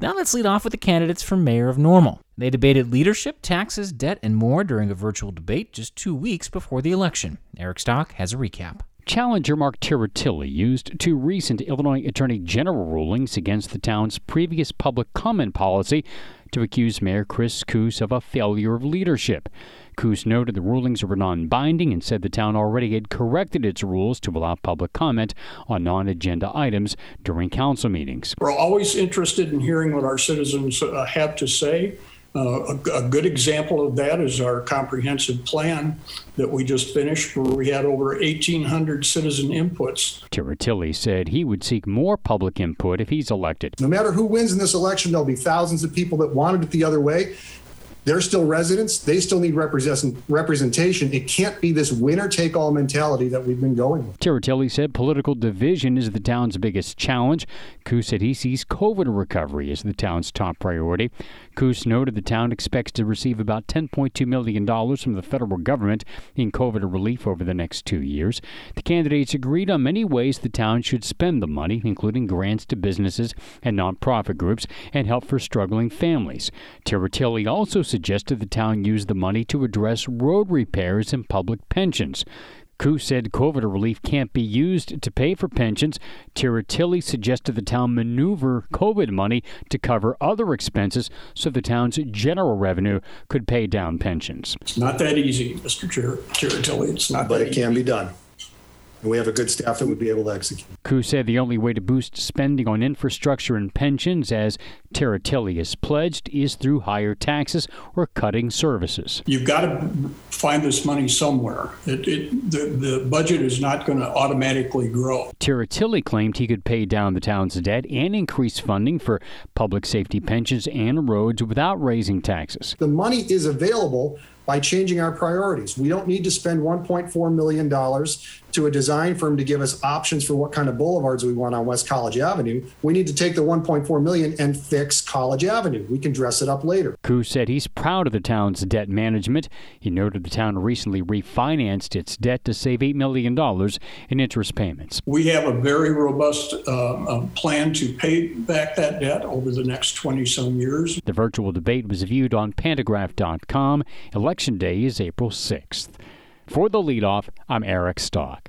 Now let's lead off with the candidates for mayor of Normal. They debated leadership, taxes, debt, and more during a virtual debate just two weeks before the election. Eric Stock has a recap. Challenger Marc Tiritilli used two recent Illinois Attorney General rulings against the town's previous public comment policy to accuse Mayor Chris Koos of a failure of leadership. Koos noted the rulings were non binding and said the town already had corrected its rules to allow public comment on non agenda items during council meetings. We're always interested in hearing what our citizens uh, have to say. Uh, a, a, good example of that is our comprehensive plan that we just finished, where we had over 1,800 citizen inputs. Tiritilli said he would seek more public input if he's elected. No matter who wins in this election, there'll be thousands of people that wanted it the other way. They're still residents. They still need represent- representation. It can't be this winner take all mentality that we've been going with. Tiritilli said political division is the town's biggest challenge. Koos said he sees COVID recovery as the town's top priority. Koos noted the town expects to receive about $10.2 million from the federal government in COVID relief over the next two years. The candidates agreed on many ways the town should spend the money, including grants to businesses and nonprofit groups and help for struggling families. Tiritilli also suggested the town use the money to address road repairs and public pensions. Koos said COVID relief can't be used to pay for pensions. Tiritilli suggested the town maneuver COVID money to cover other expenses so the town's general revenue could pay down pensions. It's not that easy, Mr. Tiritilli. It's not But it can be done and we have a good staff that would be able to execute. Koos said the only way to boost spending on infrastructure and pensions, as Tiritilli has pledged, is through higher taxes or cutting services. You've got to find this money somewhere. It, it, the, the budget is not going to automatically grow. Tiritilli claimed he could pay down the town's debt and increase funding for public safety pensions and roads without raising taxes. The money is available by changing our priorities. We don't need to spend $1.4 million to a design firm to give us options for what kind of boulevards we want on West College Avenue. We need to take the 1.4 million and fix College Avenue. We can dress it up later. Koos said he's proud of the town's debt management. He noted the town recently refinanced its debt to save $8 million in interest payments. We have a very robust uh, plan to pay back that debt over the next 20 some years. The virtual debate was viewed on pantagraph.com. Election Day is April 6th. For the leadoff, I'm Eric Stock.